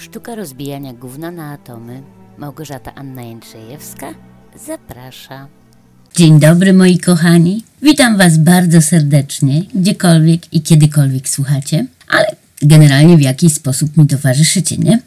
Sztuka rozbijania gówna na atomy. Małgorzata Anna Jędrzejewska zaprasza. Dzień dobry moi kochani. Witam Was bardzo serdecznie, gdziekolwiek i kiedykolwiek słuchacie, ale generalnie w jakiś sposób mi towarzyszycie, nie?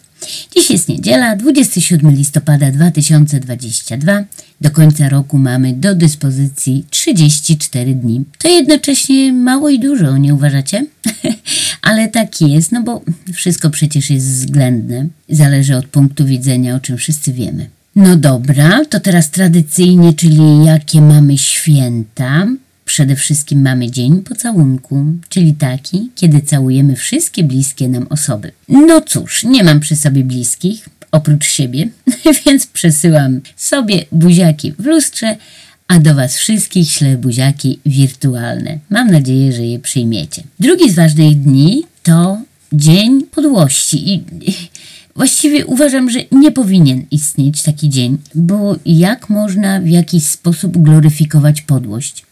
Dziś jest niedziela, 27 listopada 2022. Do końca roku mamy do dyspozycji 34 dni. To jednocześnie mało i dużo, nie uważacie? Ale tak jest, no bo wszystko przecież jest względne. Zależy od punktu widzenia, o czym wszyscy wiemy. No dobra, to teraz tradycyjnie, czyli jakie mamy święta? Przede wszystkim mamy dzień pocałunku, czyli taki, kiedy całujemy wszystkie bliskie nam osoby. No cóż, nie mam przy sobie bliskich, oprócz siebie, więc przesyłam sobie buziaki w lustrze, a do Was wszystkich ślę buziaki wirtualne. Mam nadzieję, że je przyjmiecie. Drugi z ważnych dni to Dzień Podłości i właściwie uważam, że nie powinien istnieć taki dzień, bo jak można w jakiś sposób gloryfikować podłość?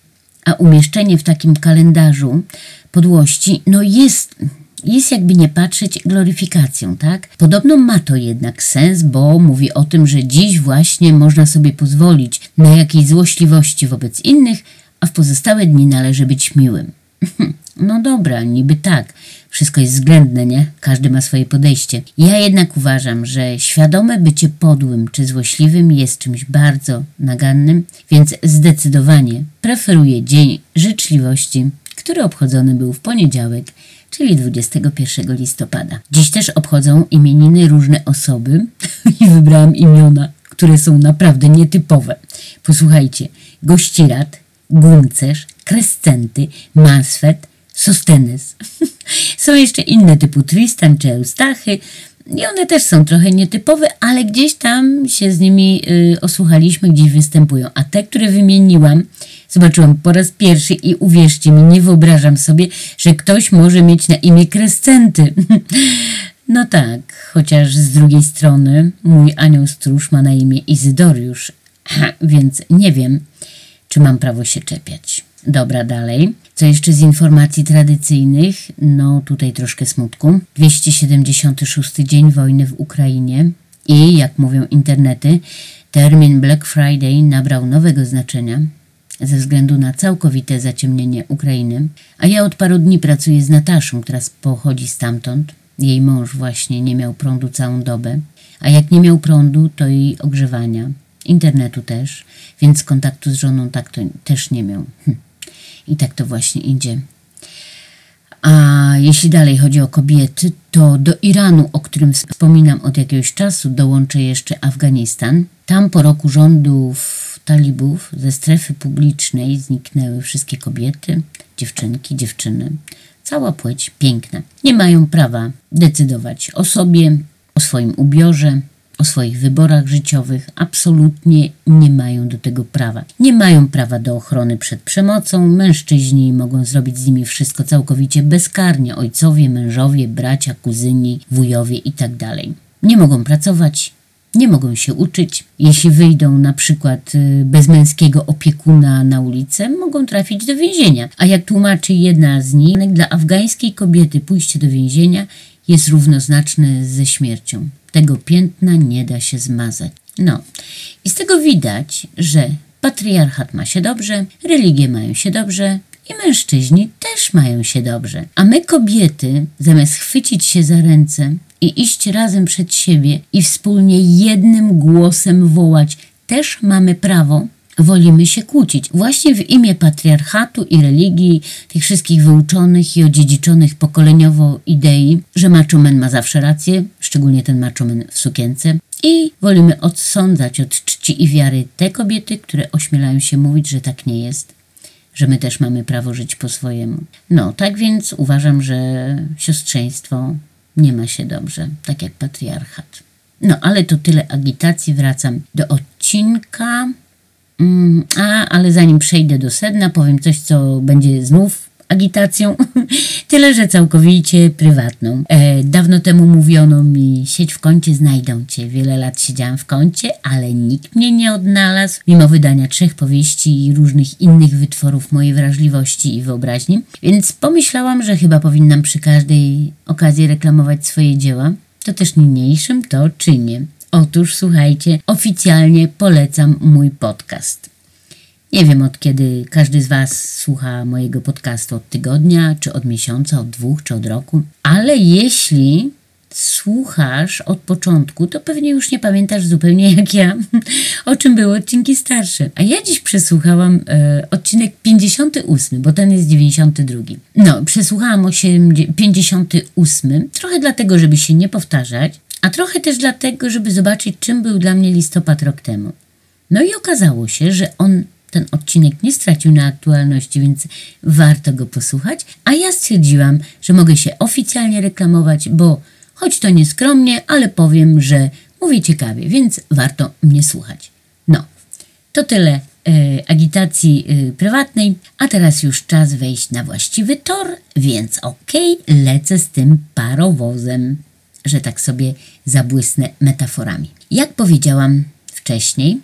A umieszczenie w takim kalendarzu podłości, no jest, jest jakby nie patrzeć gloryfikacją, tak? Podobno ma to jednak sens, bo mówi o tym, że dziś właśnie można sobie pozwolić na jakieś złośliwości wobec innych, a w pozostałe dni należy być miłym. No dobra, niby tak. Wszystko jest względne, nie? Każdy ma swoje podejście. Ja jednak uważam, że świadome bycie podłym czy złośliwym jest czymś bardzo nagannym, więc zdecydowanie preferuję Dzień Życzliwości, który obchodzony był w poniedziałek, czyli 21 listopada. Dziś też obchodzą imieniny różne osoby i wybrałam imiona, które są naprawdę nietypowe. Posłuchajcie, Gościrat, Guncerz, Krescenty, Mansfet, Sostenes. są jeszcze inne typu Tristan czy Eustachy i one też są trochę nietypowe, ale gdzieś tam się z nimi y, osłuchaliśmy, gdzieś występują. A te, które wymieniłam, zobaczyłam po raz pierwszy i uwierzcie mi, nie wyobrażam sobie, że ktoś może mieć na imię Krescenty. no tak, chociaż z drugiej strony mój anioł stróż ma na imię Izydoriusz, więc nie wiem, czy mam prawo się czepiać. Dobra, dalej. Co jeszcze z informacji tradycyjnych? No tutaj troszkę smutku. 276 dzień wojny w Ukrainie i, jak mówią internety, termin Black Friday nabrał nowego znaczenia ze względu na całkowite zaciemnienie Ukrainy. A ja od paru dni pracuję z Nataszą, która pochodzi stamtąd. Jej mąż właśnie nie miał prądu całą dobę, a jak nie miał prądu, to i ogrzewania, internetu też, więc kontaktu z żoną tak to też nie miał. Hm. I tak to właśnie idzie. A jeśli dalej chodzi o kobiety, to do Iranu, o którym wspominam od jakiegoś czasu, dołączę jeszcze Afganistan. Tam po roku rządów talibów ze strefy publicznej zniknęły wszystkie kobiety, dziewczynki, dziewczyny. Cała płeć piękna. Nie mają prawa decydować o sobie, o swoim ubiorze, o swoich wyborach życiowych absolutnie nie mają do tego prawa. Nie mają prawa do ochrony przed przemocą. Mężczyźni mogą zrobić z nimi wszystko całkowicie bezkarnie. Ojcowie, mężowie, bracia, kuzyni, wujowie itd. Tak nie mogą pracować, nie mogą się uczyć. Jeśli wyjdą na przykład y, bez męskiego opiekuna na ulicę, mogą trafić do więzienia. A jak tłumaczy jedna z nich, dla afgańskiej kobiety pójście do więzienia jest równoznaczne ze śmiercią. Tego piętna nie da się zmazać. No, i z tego widać, że patriarchat ma się dobrze, religie mają się dobrze i mężczyźni też mają się dobrze. A my, kobiety, zamiast chwycić się za ręce i iść razem przed siebie i wspólnie jednym głosem wołać, też mamy prawo, wolimy się kłócić. Właśnie w imię patriarchatu i religii, tych wszystkich wyuczonych i odziedziczonych pokoleniowo idei, że maczumen ma zawsze rację, szczególnie ten maczumen w sukience. I wolimy odsądzać od czci i wiary te kobiety, które ośmielają się mówić, że tak nie jest, że my też mamy prawo żyć po swojemu. No, tak więc uważam, że siostrzeństwo nie ma się dobrze, tak jak patriarchat. No, ale to tyle agitacji. Wracam do odcinka. Mm, a, ale zanim przejdę do sedna, powiem coś, co będzie znów agitacją, tyle że całkowicie prywatną. E, dawno temu mówiono mi, siedź w kącie, znajdą cię. Wiele lat siedziałam w kącie, ale nikt mnie nie odnalazł, mimo wydania trzech powieści i różnych innych wytworów mojej wrażliwości i wyobraźni. Więc pomyślałam, że chyba powinnam przy każdej okazji reklamować swoje dzieła. to też niniejszym to czynię. Otóż słuchajcie, oficjalnie polecam mój podcast. Nie wiem od kiedy każdy z Was słucha mojego podcastu od tygodnia, czy od miesiąca, od dwóch, czy od roku, ale jeśli słuchasz od początku, to pewnie już nie pamiętasz zupełnie jak ja, o czym były odcinki starsze. A ja dziś przesłuchałam e, odcinek 58, bo ten jest 92. No, przesłuchałam 8, 58, trochę dlatego, żeby się nie powtarzać, a trochę też dlatego, żeby zobaczyć, czym był dla mnie listopad rok temu. No i okazało się, że on ten odcinek nie stracił na aktualności, więc warto go posłuchać. A ja stwierdziłam, że mogę się oficjalnie reklamować, bo choć to nieskromnie, ale powiem, że mówię ciekawie, więc warto mnie słuchać. No, to tyle e, agitacji e, prywatnej, a teraz już czas wejść na właściwy tor, więc okej, okay, lecę z tym parowozem, że tak sobie zabłysnę metaforami. Jak powiedziałam wcześniej,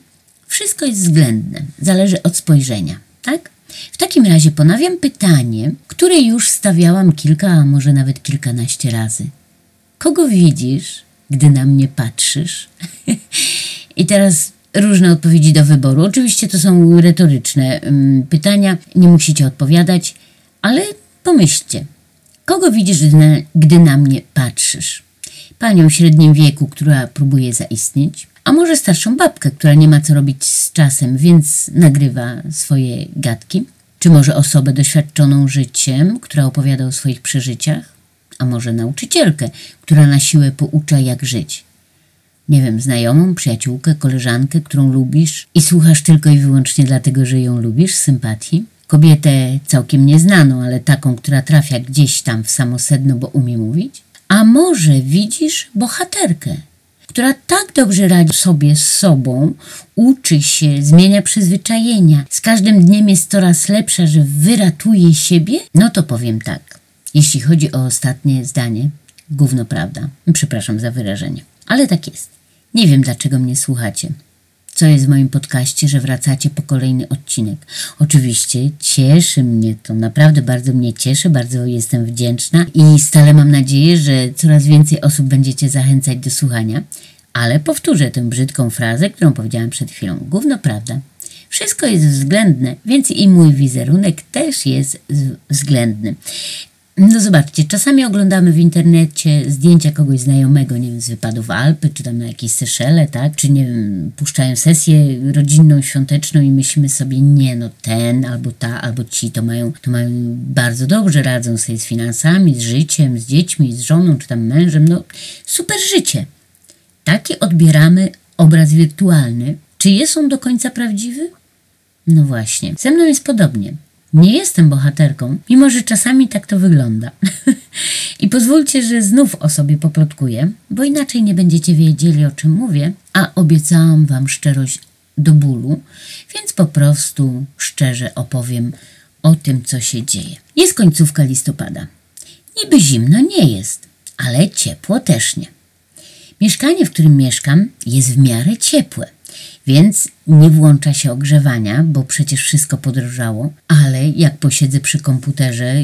wszystko jest względne, zależy od spojrzenia, tak? W takim razie ponawiam pytanie, które już stawiałam kilka, a może nawet kilkanaście razy. Kogo widzisz, gdy na mnie patrzysz? I teraz różne odpowiedzi do wyboru. Oczywiście to są retoryczne um, pytania, nie musicie odpowiadać, ale pomyślcie, kogo widzisz, gdy na, gdy na mnie patrzysz? Panią w średnim wieku, która próbuje zaistnieć, a może starszą babkę, która nie ma co robić z czasem, więc nagrywa swoje gadki? Czy może osobę doświadczoną życiem, która opowiada o swoich przeżyciach? A może nauczycielkę, która na siłę poucza, jak żyć? Nie wiem, znajomą, przyjaciółkę, koleżankę, którą lubisz i słuchasz tylko i wyłącznie dlatego, że ją lubisz sympatii? Kobietę całkiem nieznaną, ale taką, która trafia gdzieś tam w samo sedno, bo umie mówić? A może widzisz bohaterkę, która tak dobrze radzi sobie z sobą, uczy się, zmienia przyzwyczajenia, z każdym dniem jest coraz lepsza, że wyratuje siebie? No to powiem tak. Jeśli chodzi o ostatnie zdanie, gówno prawda. Przepraszam za wyrażenie. Ale tak jest. Nie wiem, dlaczego mnie słuchacie. Co jest w moim podcaście, że wracacie po kolejny odcinek. Oczywiście cieszy mnie to, naprawdę bardzo mnie cieszy, bardzo jestem wdzięczna i stale mam nadzieję, że coraz więcej osób będziecie zachęcać do słuchania. Ale powtórzę tę brzydką frazę, którą powiedziałam przed chwilą. Gówno prawda. Wszystko jest względne, więc i mój wizerunek też jest względny. No zobaczcie, czasami oglądamy w internecie zdjęcia kogoś znajomego, nie wiem, z wypadów Alpy, czy tam na jakieś Seszele, tak? Czy nie wiem, puszczają sesję rodzinną, świąteczną i myślimy sobie, nie no, ten albo ta, albo ci to mają, to mają bardzo dobrze, radzą sobie z finansami, z życiem, z dziećmi, z żoną, czy tam mężem, no super życie. Taki odbieramy obraz wirtualny. Czy jest on do końca prawdziwy? No właśnie, ze mną jest podobnie. Nie jestem bohaterką, mimo że czasami tak to wygląda. I pozwólcie, że znów o sobie poplotkuję, bo inaczej nie będziecie wiedzieli o czym mówię, a obiecałam wam szczerość do bólu, więc po prostu szczerze opowiem o tym, co się dzieje. Jest końcówka listopada. Niby zimno nie jest, ale ciepło też nie. Mieszkanie, w którym mieszkam, jest w miarę ciepłe. Więc nie włącza się ogrzewania, bo przecież wszystko podrożało, ale jak posiedzę przy komputerze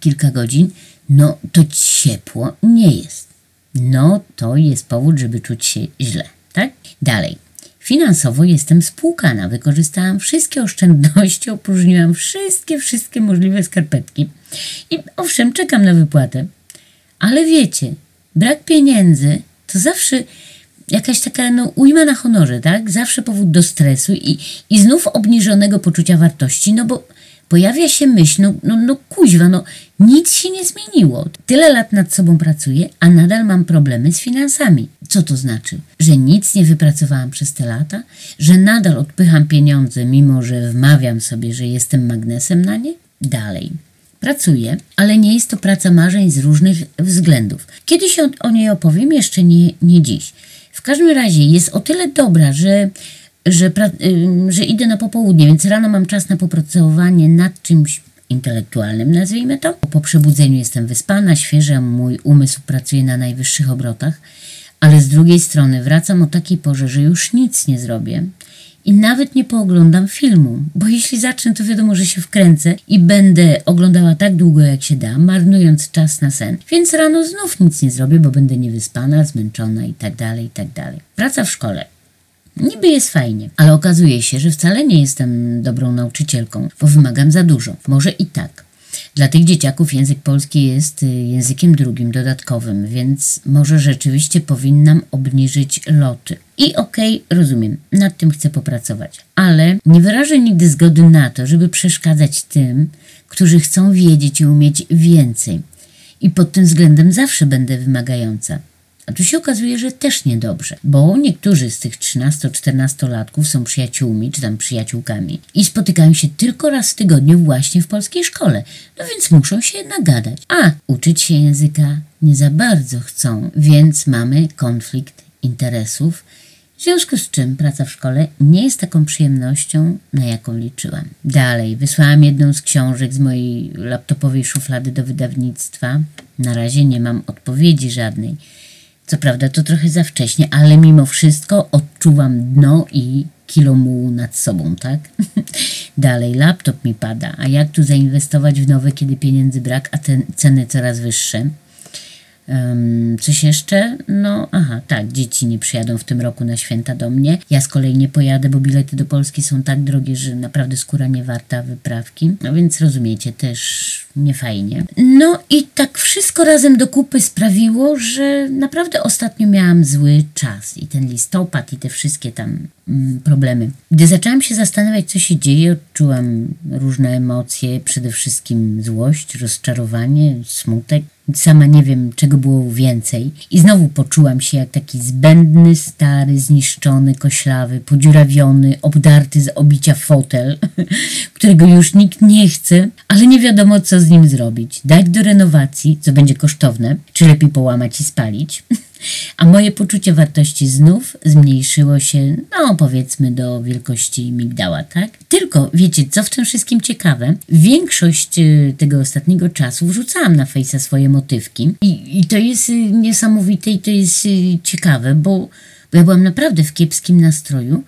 kilka godzin, no to ciepło nie jest. No to jest powód, żeby czuć się źle, tak? Dalej. Finansowo jestem spłukana. Wykorzystałam wszystkie oszczędności, opróżniłam wszystkie, wszystkie możliwe skarpetki. I owszem, czekam na wypłatę. Ale wiecie, brak pieniędzy to zawsze jakaś taka no, ujma na honorze, tak? Zawsze powód do stresu i, i znów obniżonego poczucia wartości, no bo pojawia się myśl, no, no, no kuźwa, no nic się nie zmieniło. Tyle lat nad sobą pracuję, a nadal mam problemy z finansami. Co to znaczy? Że nic nie wypracowałam przez te lata? Że nadal odpycham pieniądze, mimo że wmawiam sobie, że jestem magnesem na nie? Dalej. Pracuję, ale nie jest to praca marzeń z różnych względów. Kiedyś o, niej opowiem, jeszcze nie, nie dziś. W każdym razie jest o tyle dobra, że, że, że idę na popołudnie, więc rano mam czas na popracowanie nad czymś intelektualnym, nazwijmy to. Po przebudzeniu jestem wyspana, świeża, mój umysł pracuje na najwyższych obrotach, ale z drugiej strony wracam o takiej porze, że już nic nie zrobię i nawet nie pooglądam filmu, bo jeśli zacznę, to wiadomo, że się wkręcę i będę oglądała tak długo, jak się da, marnując czas na sen. Więc rano znów nic nie zrobię, bo będę niewyspana, zmęczona i tak dalej, i tak dalej. Praca w szkole. Niby jest fajnie, ale okazuje się, że wcale nie jestem dobrą nauczycielką, bo wymagam za dużo. Może i tak. Dla tych dzieciaków język polski jest y, językiem drugim, dodatkowym, więc może rzeczywiście powinnam obniżyć loty. I okej, okay, rozumiem, nad tym chcę popracować, ale nie wyrażę nigdy zgody na to, żeby przeszkadzać tym, którzy chcą wiedzieć i umieć więcej. I pod tym względem zawsze będę wymagająca. A tu się okazuje, że też niedobrze, bo niektórzy z tych 13-14-latków są przyjaciółmi czy tam przyjaciółkami i spotykają się tylko raz w tygodniu właśnie w polskiej szkole, no więc muszą się nagadać. A uczyć się języka nie za bardzo chcą, więc mamy konflikt interesów, w związku z czym praca w szkole nie jest taką przyjemnością, na jaką liczyłam. Dalej, wysłałam jedną z książek z mojej laptopowej szuflady do wydawnictwa. Na razie nie mam odpowiedzi żadnej. Co prawda to trochę za wcześnie, ale mimo wszystko odczuwam dno i kilo mułu nad sobą, tak? Dalej, laptop mi pada, a jak tu zainwestować w nowe, kiedy pieniędzy brak, a te ceny coraz wyższe? Um, coś jeszcze? No, aha, tak, dzieci nie przyjadą w tym roku na święta do mnie. Ja z kolei nie pojadę, bo bilety do Polski są tak drogie, że naprawdę skóra nie warta wyprawki. No więc rozumiecie, też niefajnie. No i tak wszystko razem do kupy sprawiło, że naprawdę ostatnio miałam zły czas i ten listopad i te wszystkie tam mm, problemy. Gdy zaczęłam się zastanawiać, co się dzieje, odczułam różne emocje, przede wszystkim złość, rozczarowanie, smutek. Sama nie wiem, czego było więcej. I znowu poczułam się jak taki zbędny, stary, zniszczony, koślawy, podziurawiony, obdarty z obicia fotel, którego już nikt nie chce, ale nie wiadomo, co z nim zrobić. Dać do renowacji, co będzie kosztowne, czy lepiej połamać i spalić. A moje poczucie wartości znów zmniejszyło się, no powiedzmy, do wielkości migdała, tak? Tylko, wiecie, co w tym wszystkim ciekawe? Większość y, tego ostatniego czasu wrzucałam na fejsa swoje motywki i, i to jest y, niesamowite i to jest y, ciekawe, bo, bo ja byłam naprawdę w kiepskim nastroju,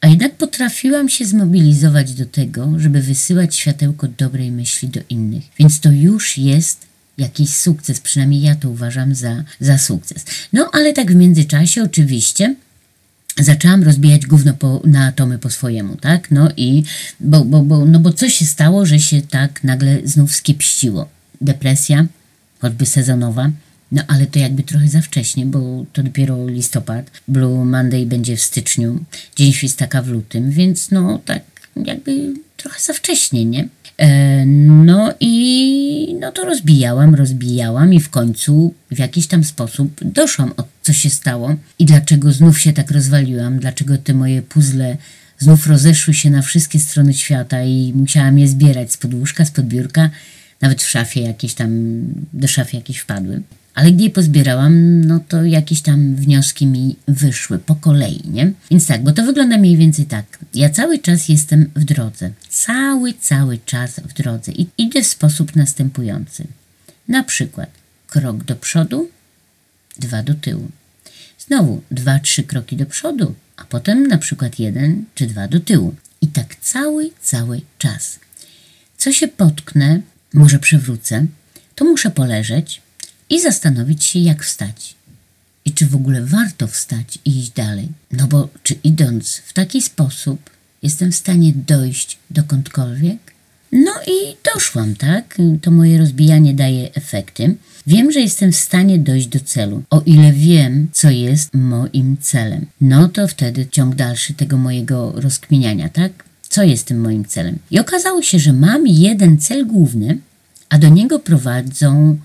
a jednak potrafiłam się zmobilizować do tego, żeby wysyłać światełko dobrej myśli do innych. Więc to już jest jakiś sukces, przynajmniej ja to uważam za, za sukces. No ale tak w międzyczasie oczywiście zaczęłam rozbijać gówno po, na atomy po swojemu, tak? No i bo, bo, bo, no bo co się stało, że się tak nagle znów skiepściło? Depresja, choćby sezonowa, no ale to jakby trochę za wcześnie, bo to dopiero listopad. Blue Monday będzie w styczniu, Dzień Świstaka w lutym, więc no tak jakby trochę za wcześnie, nie? E, no i no to rozbijałam, rozbijałam i w końcu w jakiś tam sposób doszłam od co się stało i dlaczego znów się tak rozwaliłam, dlaczego te moje puzzle znów rozeszły się na wszystkie strony świata i musiałam je zbierać z podłóżka, z podbiórka, nawet w szafie jakieś tam, do szafy jakieś wpadły. Ale gdy je pozbierałam, no to jakieś tam wnioski mi wyszły po kolei, nie? Więc tak, bo to wygląda mniej więcej tak. Ja cały czas jestem w drodze. Cały, cały czas w drodze. I idę w sposób następujący. Na przykład krok do przodu, dwa do tyłu. Znowu dwa, trzy kroki do przodu, a potem na przykład jeden czy dwa do tyłu. I tak cały, cały czas. Co się potknę, może przewrócę, to muszę poleżeć, i zastanowić się, jak wstać. I czy w ogóle warto wstać i iść dalej. No bo czy idąc w taki sposób jestem w stanie dojść dokądkolwiek? No i doszłam, tak? To moje rozbijanie daje efekty. Wiem, że jestem w stanie dojść do celu, o ile wiem, co jest moim celem. No to wtedy ciąg dalszy tego mojego rozkminiania, tak? Co jest tym moim celem? I okazało się, że mam jeden cel główny, a do niego prowadzą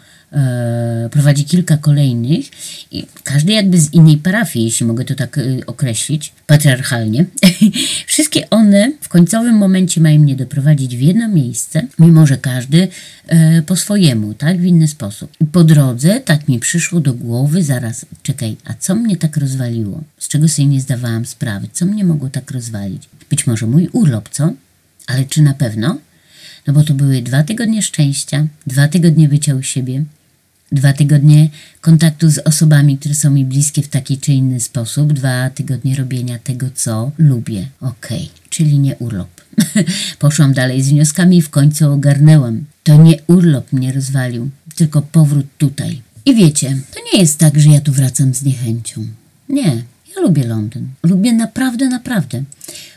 prowadzi kilka kolejnych i każdy jakby z innej parafii, jeśli mogę to tak e, określić, patriarchalnie. Wszystkie one w końcowym momencie mają mnie doprowadzić w jedno miejsce, mimo że każdy e, po swojemu, tak, w inny sposób. Po drodze tak mi przyszło do głowy, zaraz, czekaj, a co mnie tak rozwaliło? Z czego sobie nie zdawałam sprawy? Co mnie mogło tak rozwalić? Być może mój urlop, co? Ale czy na pewno? No bo to były dwa tygodnie szczęścia, dwa tygodnie bycia u siebie, dwa tygodnie kontaktu z osobami, które są mi bliskie w taki czy inny sposób, dwa tygodnie robienia tego, co lubię. Okej, czyli nie urlop. Poszłam dalej z wnioskami i w końcu ogarnęłam. To nie urlop mnie rozwalił, tylko powrót tutaj. I wiecie, to nie jest tak, że ja tu wracam z niechęcią. Nie, ja lubię Londyn. Lubię naprawdę, naprawdę.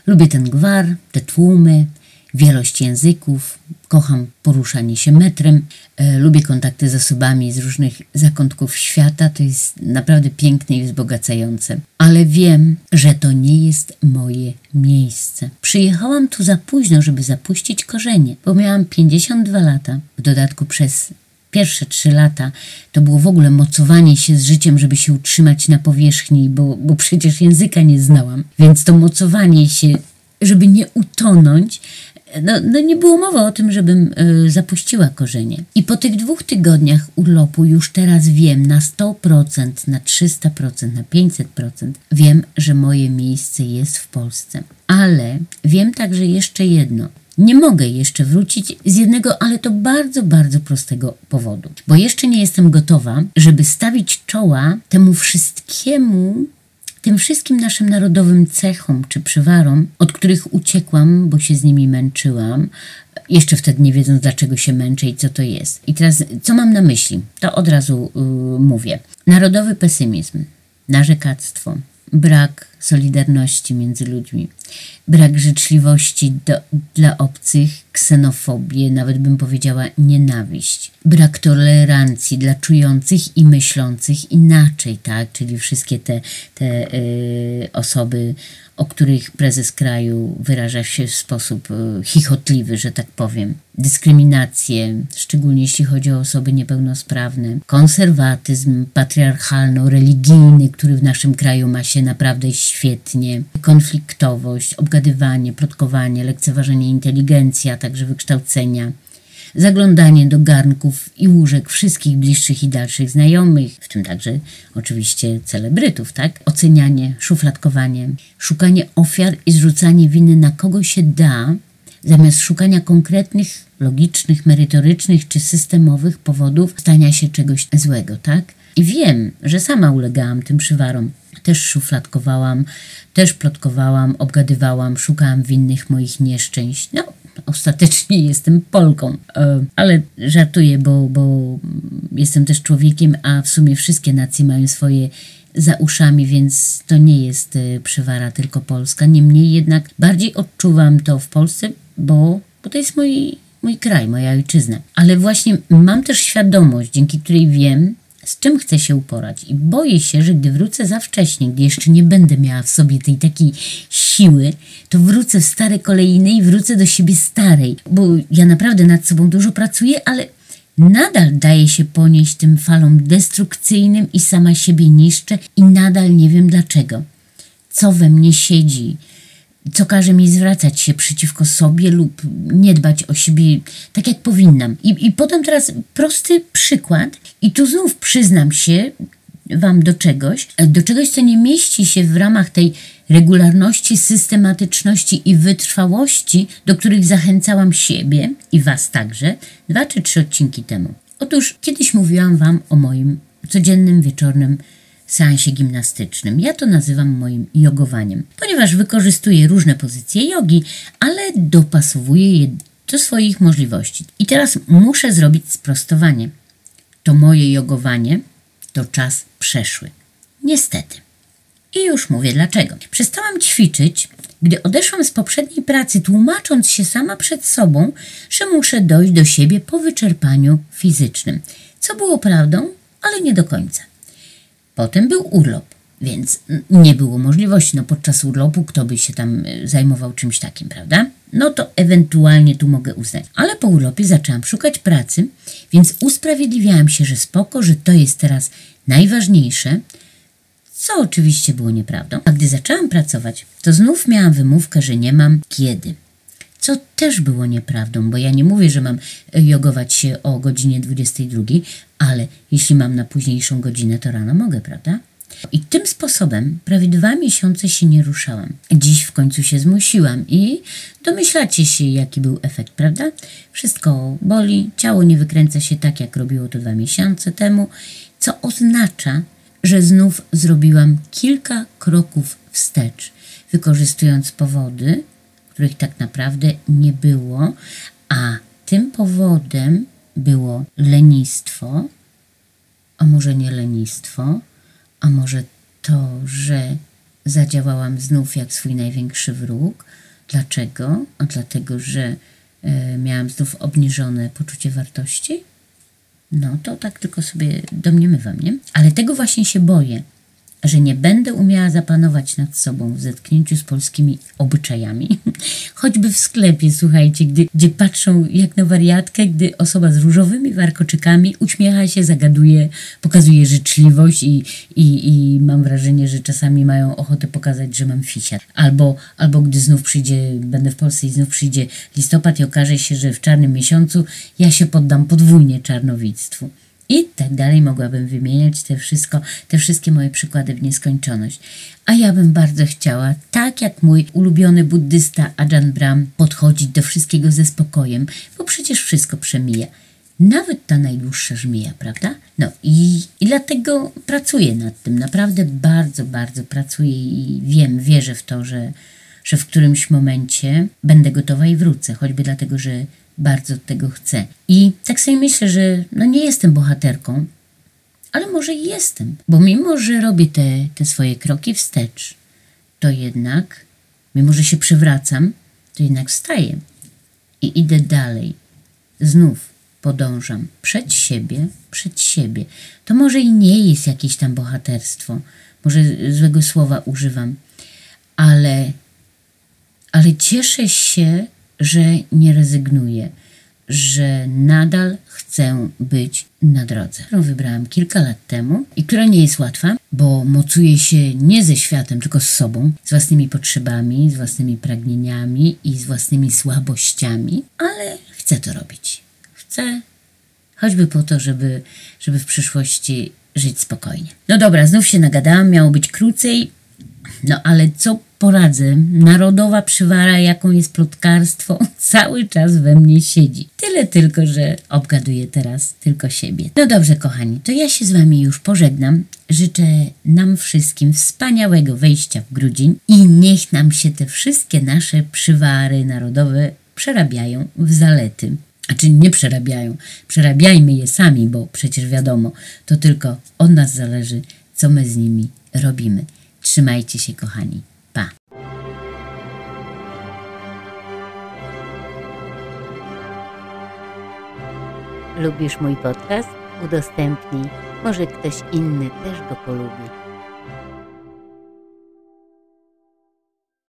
Lubię ten gwar, te tłumy, wielość języków, kocham poruszanie się metrem, e, lubię kontakty z osobami z różnych zakątków świata, to jest naprawdę piękne i wzbogacające. Ale wiem, że to nie jest moje miejsce. Przyjechałam tu za późno, żeby zapuścić korzenie, bo miałam 52 lata, w dodatku przez pierwsze trzy lata to było w ogóle mocowanie się z życiem, żeby się utrzymać na powierzchni, bo, bo przecież języka nie znałam. Więc to mocowanie się, żeby nie utonąć, no, no nie było mowy o tym, żebym y, zapuściła korzenie. I po tych dwóch tygodniach urlopu już teraz wiem na 100%, na 300%, na 500% wiem, że moje miejsce jest w Polsce. Ale wiem także jeszcze jedno. Nie mogę jeszcze wrócić z jednego, ale to bardzo, bardzo prostego powodu. Bo jeszcze nie jestem gotowa, żeby stawić czoła temu wszystkiemu, tym wszystkim naszym narodowym cechom czy przywarom, od których uciekłam, bo się z nimi męczyłam, jeszcze wtedy nie wiedząc, dlaczego się męczę i co to jest. I teraz, co mam na myśli? To od razu yy, mówię. Narodowy pesymizm, narzekactwo, brak solidarności między ludźmi, brak życzliwości do, dla obcych, ksenofobię, nawet bym powiedziała nienawiść, brak tolerancji dla czujących i myślących inaczej, tak? Czyli wszystkie te, te yy, osoby o których prezes kraju wyraża się w sposób e, chichotliwy, że tak powiem. Dyskryminację, szczególnie jeśli chodzi o osoby niepełnosprawne, konserwatyzm patriarchalno-religijny, który w naszym kraju ma się naprawdę świetnie, konfliktowość, obgadywanie, plotkowanie, lekceważenie inteligencji, a także wykształcenia zaglądanie do garnków i łóżek wszystkich bliższych i dalszych znajomych, w tym także oczywiście celebrytów, tak? Ocenianie, szufladkowanie, szukanie ofiar i zrzucanie winy na kogo się da, zamiast szukania konkretnych, logicznych, merytorycznych czy systemowych powodów stania się czegoś złego, tak? I wiem, że sama ulegałam tym przywarom. Też szufladkowałam, też plotkowałam, obgadywałam, szukałam winnych moich nieszczęść. No, ostatecznie jestem Polką. E, ale żartuję, bo, bo jestem też człowiekiem, a w sumie wszystkie nacje mają swoje za uszami, więc to nie jest e, przywara tylko polska. Niemniej jednak bardziej odczuwam to w Polsce, bo, bo to jest mój, mój kraj, moja ojczyzna. Ale właśnie mam też świadomość, dzięki której wiem, z czym chcę się uporać. I boję się, że gdy wrócę za wcześnie, gdy jeszcze nie będę miała w sobie tej takiej siły, to wrócę w stare kolejne i wrócę do siebie starej. Bo ja naprawdę nad sobą dużo pracuję, ale nadal daję się ponieść tym falom destrukcyjnym i sama siebie niszczę i nadal nie wiem dlaczego. Co we mnie siedzi, co każe mi zwracać się przeciwko sobie lub nie dbać o siebie tak, jak powinnam. I, I podam teraz prosty przykład, i tu znów przyznam się Wam do czegoś, do czegoś, co nie mieści się w ramach tej regularności, systematyczności i wytrwałości, do których zachęcałam siebie i Was także dwa czy trzy odcinki temu. Otóż kiedyś mówiłam Wam o moim codziennym wieczornym seansie gimnastycznym. Ja to nazywam moim jogowaniem, ponieważ wykorzystuję różne pozycje jogi, ale dopasowuję je do swoich możliwości. I teraz muszę zrobić sprostowanie. To moje jogowanie to czas przeszły. Niestety. I już mówię dlaczego. Przestałam ćwiczyć, gdy odeszłam z poprzedniej pracy, tłumacząc się sama przed sobą, że muszę dojść do siebie po wyczerpaniu fizycznym. Co było prawdą, ale nie do końca. Potem był urlop, więc nie było możliwości. No podczas urlopu kto by się tam e, zajmował czymś takim, prawda? No to ewentualnie tu mogę uznać. Ale po urlopie zaczęłam szukać pracy, więc usprawiedliwiałam się, że spoko, że to jest teraz najważniejsze, co oczywiście było nieprawdą. A gdy zaczęłam pracować, to znów miałam wymówkę, że nie mam kiedy co też było nieprawdą, bo ja nie mówię, że mam jogować się o godzinie 22, ale jeśli mam na późniejszą godzinę, to rano mogę, prawda? I tym sposobem prawie dwa miesiące się nie ruszałam. Dziś w końcu się zmusiłam i domyślacie się, jaki był efekt, prawda? Wszystko boli, ciało nie wykręca się tak, jak robiło to dwa miesiące temu, co oznacza, że znów zrobiłam kilka kroków wstecz, wykorzystując powody, których tak naprawdę nie było, a tym powodem było lenistwo, a może nie lenistwo, a może to, że zadziałałam znów jak swój największy wróg. Dlaczego? A dlatego, że e, miałam znów obniżone poczucie wartości? No to tak tylko sobie domniemywam, nie? Ale tego właśnie się boję, że nie będę umiała zapanować nad sobą w zetknięciu z polskimi obyczajami. Choćby w sklepie, słuchajcie, gdy, gdzie patrzą jak na wariatkę, gdy osoba z różowymi warkoczykami uśmiecha się, zagaduje, pokazuje życzliwość i, i, i mam wrażenie, że czasami mają ochotę pokazać, że mam fisia. Albo, albo gdy znów przyjdzie, będę w Polsce i znów przyjdzie listopad i okaże się, że w czarnym miesiącu ja się poddam podwójnie czarnowictwu. I tak dalej mogłabym wymieniać te wszystko, te wszystkie moje przykłady w nieskończoność. A ja bym bardzo chciała, tak jak mój ulubiony buddysta Ajahn Brahm, podchodzić do wszystkiego ze spokojem, bo przecież wszystko przemija. Nawet ta najdłuższa żmija, prawda? No i, i dlatego pracuję nad tym. Naprawdę bardzo, bardzo pracuję i wiem, wierzę w to, że, że w którymś momencie będę gotowa i wrócę. Choćby dlatego, że bardzo tego chcę. I tak sobie myślę, że no nie jestem bohaterką, ale może i jestem, bo mimo, że robię te, te swoje kroki wstecz, to jednak, mimo, że się przewracam, to jednak wstaję i idę dalej. Znów podążam przed siebie, przed siebie. To może i nie jest jakieś tam bohaterstwo, może złego słowa używam, ale, ale cieszę się, że nie rezygnuję, że nadal chcę być na drodze, którą wybrałam kilka lat temu i która nie jest łatwa, bo mocuję się nie ze światem, tylko z sobą, z własnymi potrzebami, z własnymi pragnieniami i z własnymi słabościami, ale chcę to robić. Chcę choćby po to, żeby, żeby w przyszłości żyć spokojnie. No dobra, znów się nagadałam, miało być krócej, no ale co poradzę? Narodowa przywara, jaką jest plotkarstwo, cały czas we mnie siedzi. Tyle tylko, że obgaduję teraz tylko siebie. No dobrze, kochani, to ja się z wami już pożegnam. Życzę nam wszystkim wspaniałego wejścia w grudzień i niech nam się te wszystkie nasze przywary narodowe przerabiają w zalety. A czy nie przerabiają? Przerabiajmy je sami, bo przecież wiadomo, to tylko od nas zależy, co my z nimi robimy. Trzymajcie się, kochani. Lubisz mój podcast? Udostępnij. Może ktoś inny też go polubi.